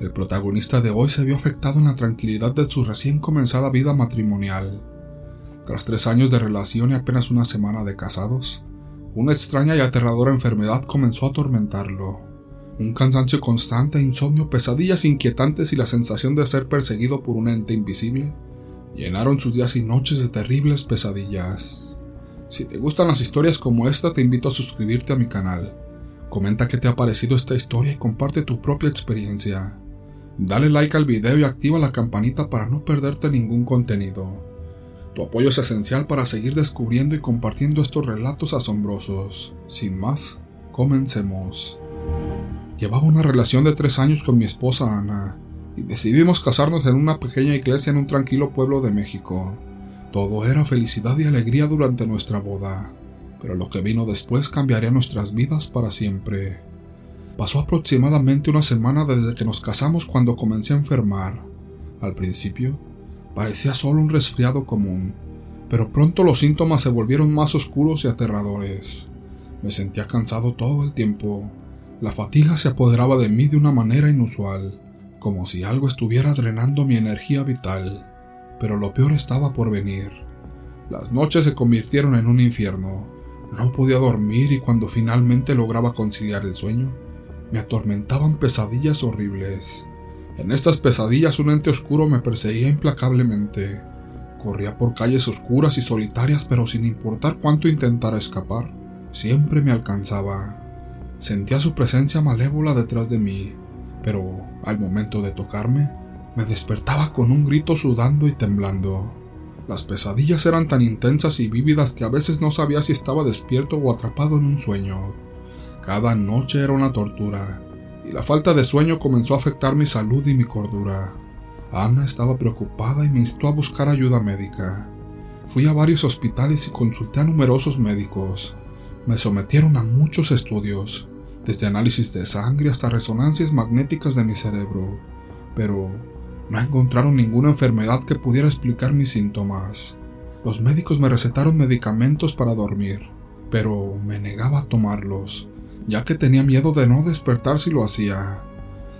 El protagonista de hoy se vio afectado en la tranquilidad de su recién comenzada vida matrimonial. Tras tres años de relación y apenas una semana de casados, una extraña y aterradora enfermedad comenzó a atormentarlo. Un cansancio constante, insomnio, pesadillas inquietantes y la sensación de ser perseguido por un ente invisible llenaron sus días y noches de terribles pesadillas. Si te gustan las historias como esta, te invito a suscribirte a mi canal. Comenta qué te ha parecido esta historia y comparte tu propia experiencia. Dale like al video y activa la campanita para no perderte ningún contenido. Tu apoyo es esencial para seguir descubriendo y compartiendo estos relatos asombrosos. Sin más, comencemos. Llevaba una relación de tres años con mi esposa Ana y decidimos casarnos en una pequeña iglesia en un tranquilo pueblo de México. Todo era felicidad y alegría durante nuestra boda, pero lo que vino después cambiaría nuestras vidas para siempre. Pasó aproximadamente una semana desde que nos casamos cuando comencé a enfermar. Al principio, parecía solo un resfriado común, pero pronto los síntomas se volvieron más oscuros y aterradores. Me sentía cansado todo el tiempo, la fatiga se apoderaba de mí de una manera inusual, como si algo estuviera drenando mi energía vital. Pero lo peor estaba por venir. Las noches se convirtieron en un infierno. No podía dormir y cuando finalmente lograba conciliar el sueño, me atormentaban pesadillas horribles. En estas pesadillas un ente oscuro me perseguía implacablemente. Corría por calles oscuras y solitarias, pero sin importar cuánto intentara escapar, siempre me alcanzaba. Sentía su presencia malévola detrás de mí, pero al momento de tocarme, me despertaba con un grito sudando y temblando. Las pesadillas eran tan intensas y vívidas que a veces no sabía si estaba despierto o atrapado en un sueño. Cada noche era una tortura, y la falta de sueño comenzó a afectar mi salud y mi cordura. Ana estaba preocupada y me instó a buscar ayuda médica. Fui a varios hospitales y consulté a numerosos médicos. Me sometieron a muchos estudios, desde análisis de sangre hasta resonancias magnéticas de mi cerebro, pero no encontraron ninguna enfermedad que pudiera explicar mis síntomas. Los médicos me recetaron medicamentos para dormir, pero me negaba a tomarlos, ya que tenía miedo de no despertar si lo hacía.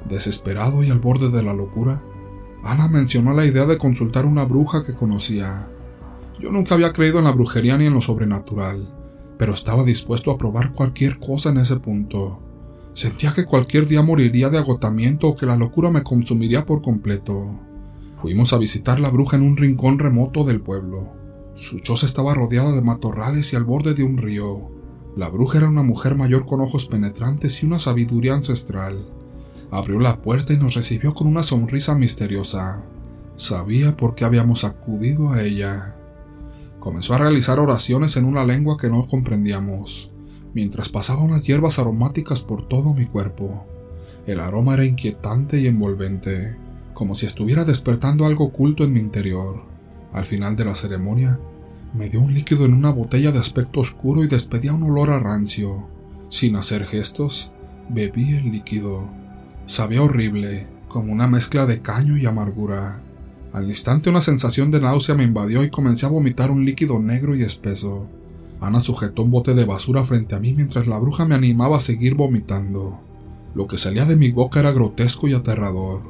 Desesperado y al borde de la locura, Ana mencionó la idea de consultar una bruja que conocía. Yo nunca había creído en la brujería ni en lo sobrenatural, pero estaba dispuesto a probar cualquier cosa en ese punto. Sentía que cualquier día moriría de agotamiento o que la locura me consumiría por completo. Fuimos a visitar la bruja en un rincón remoto del pueblo. Su choza estaba rodeada de matorrales y al borde de un río. La bruja era una mujer mayor con ojos penetrantes y una sabiduría ancestral. Abrió la puerta y nos recibió con una sonrisa misteriosa. Sabía por qué habíamos acudido a ella. Comenzó a realizar oraciones en una lengua que no comprendíamos, mientras pasaba unas hierbas aromáticas por todo mi cuerpo. El aroma era inquietante y envolvente, como si estuviera despertando algo oculto en mi interior. Al final de la ceremonia, me dio un líquido en una botella de aspecto oscuro y despedía un olor a rancio. Sin hacer gestos, bebí el líquido. Sabía horrible, como una mezcla de caño y amargura. Al instante una sensación de náusea me invadió y comencé a vomitar un líquido negro y espeso. Ana sujetó un bote de basura frente a mí mientras la bruja me animaba a seguir vomitando. Lo que salía de mi boca era grotesco y aterrador.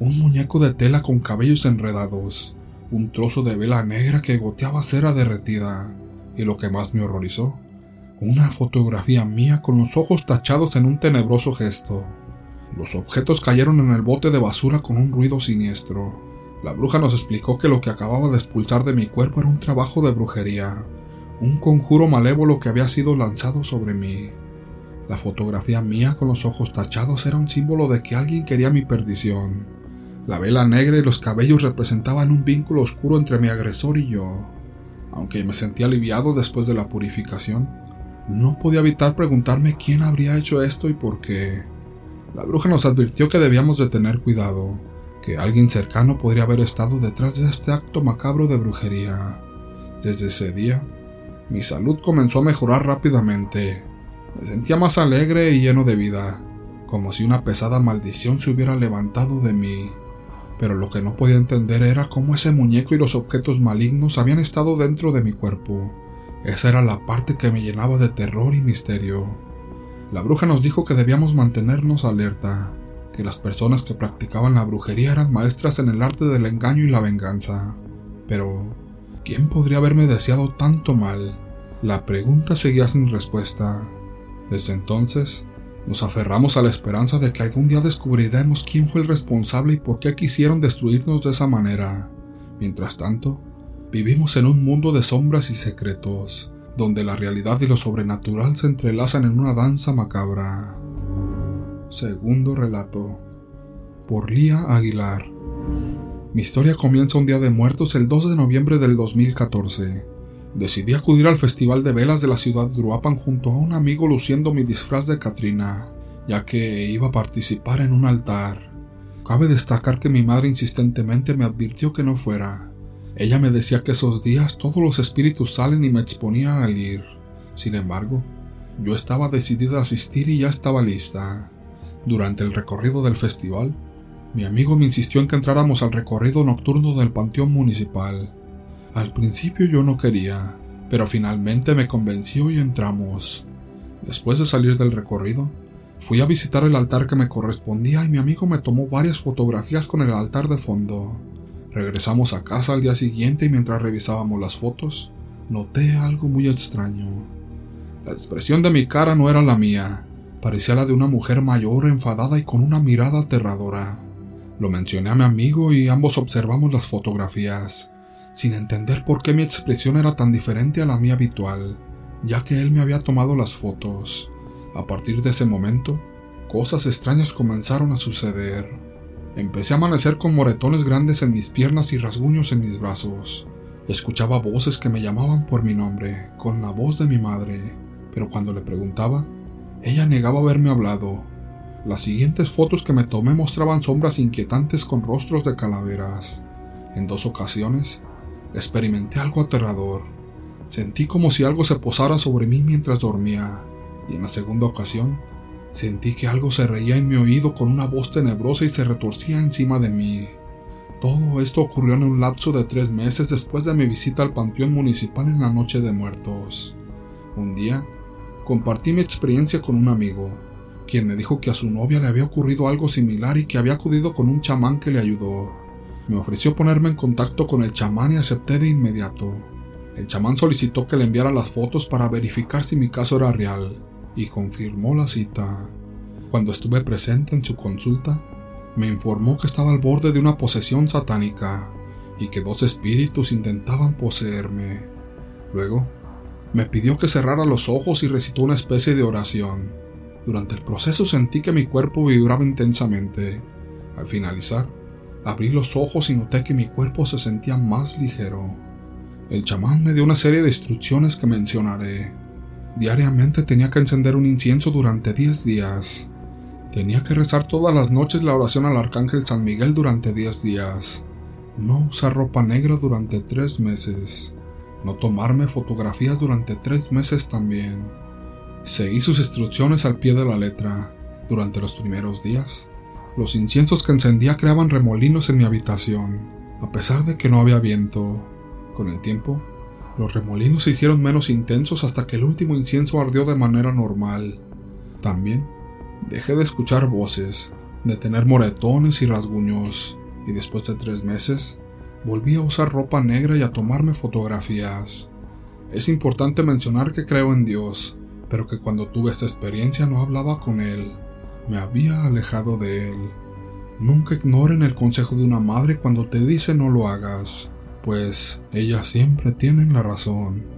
Un muñeco de tela con cabellos enredados, un trozo de vela negra que goteaba cera derretida, y lo que más me horrorizó, una fotografía mía con los ojos tachados en un tenebroso gesto. Los objetos cayeron en el bote de basura con un ruido siniestro. La bruja nos explicó que lo que acababa de expulsar de mi cuerpo era un trabajo de brujería, un conjuro malévolo que había sido lanzado sobre mí. La fotografía mía con los ojos tachados era un símbolo de que alguien quería mi perdición. La vela negra y los cabellos representaban un vínculo oscuro entre mi agresor y yo. Aunque me sentía aliviado después de la purificación, no podía evitar preguntarme quién habría hecho esto y por qué. La bruja nos advirtió que debíamos de tener cuidado, que alguien cercano podría haber estado detrás de este acto macabro de brujería. Desde ese día, mi salud comenzó a mejorar rápidamente. Me sentía más alegre y lleno de vida, como si una pesada maldición se hubiera levantado de mí. Pero lo que no podía entender era cómo ese muñeco y los objetos malignos habían estado dentro de mi cuerpo. Esa era la parte que me llenaba de terror y misterio. La bruja nos dijo que debíamos mantenernos alerta, que las personas que practicaban la brujería eran maestras en el arte del engaño y la venganza. Pero, ¿quién podría haberme deseado tanto mal? La pregunta seguía sin respuesta. Desde entonces, nos aferramos a la esperanza de que algún día descubriremos quién fue el responsable y por qué quisieron destruirnos de esa manera. Mientras tanto, vivimos en un mundo de sombras y secretos, donde la realidad y lo sobrenatural se entrelazan en una danza macabra. Segundo relato. Por Lía Aguilar. Mi historia comienza un día de muertos el 2 de noviembre del 2014. Decidí acudir al Festival de Velas de la ciudad de Uruapan junto a un amigo luciendo mi disfraz de Katrina, ya que iba a participar en un altar. Cabe destacar que mi madre insistentemente me advirtió que no fuera, ella me decía que esos días todos los espíritus salen y me exponía al ir. Sin embargo, yo estaba decidida a asistir y ya estaba lista. Durante el recorrido del festival, mi amigo me insistió en que entráramos al recorrido nocturno del Panteón Municipal. Al principio yo no quería, pero finalmente me convenció y entramos. Después de salir del recorrido, fui a visitar el altar que me correspondía y mi amigo me tomó varias fotografías con el altar de fondo. Regresamos a casa al día siguiente y mientras revisábamos las fotos, noté algo muy extraño. La expresión de mi cara no era la mía, parecía la de una mujer mayor enfadada y con una mirada aterradora. Lo mencioné a mi amigo y ambos observamos las fotografías, sin entender por qué mi expresión era tan diferente a la mía habitual, ya que él me había tomado las fotos. A partir de ese momento, cosas extrañas comenzaron a suceder. Empecé a amanecer con moretones grandes en mis piernas y rasguños en mis brazos. Escuchaba voces que me llamaban por mi nombre, con la voz de mi madre, pero cuando le preguntaba, ella negaba haberme hablado. Las siguientes fotos que me tomé mostraban sombras inquietantes con rostros de calaveras. En dos ocasiones, experimenté algo aterrador. Sentí como si algo se posara sobre mí mientras dormía, y en la segunda ocasión, Sentí que algo se reía en mi oído con una voz tenebrosa y se retorcía encima de mí. Todo esto ocurrió en un lapso de tres meses después de mi visita al Panteón Municipal en la Noche de Muertos. Un día, compartí mi experiencia con un amigo, quien me dijo que a su novia le había ocurrido algo similar y que había acudido con un chamán que le ayudó. Me ofreció ponerme en contacto con el chamán y acepté de inmediato. El chamán solicitó que le enviara las fotos para verificar si mi caso era real y confirmó la cita. Cuando estuve presente en su consulta, me informó que estaba al borde de una posesión satánica y que dos espíritus intentaban poseerme. Luego, me pidió que cerrara los ojos y recitó una especie de oración. Durante el proceso sentí que mi cuerpo vibraba intensamente. Al finalizar, abrí los ojos y noté que mi cuerpo se sentía más ligero. El chamán me dio una serie de instrucciones que mencionaré. Diariamente tenía que encender un incienso durante 10 días. Tenía que rezar todas las noches la oración al Arcángel San Miguel durante 10 días. No usar ropa negra durante 3 meses. No tomarme fotografías durante 3 meses también. Seguí sus instrucciones al pie de la letra. Durante los primeros días, los inciensos que encendía creaban remolinos en mi habitación, a pesar de que no había viento. Con el tiempo, los remolinos se hicieron menos intensos hasta que el último incienso ardió de manera normal. También dejé de escuchar voces, de tener moretones y rasguños, y después de tres meses volví a usar ropa negra y a tomarme fotografías. Es importante mencionar que creo en Dios, pero que cuando tuve esta experiencia no hablaba con Él, me había alejado de Él. Nunca ignoren el consejo de una madre cuando te dice no lo hagas pues ellas siempre tienen la razón.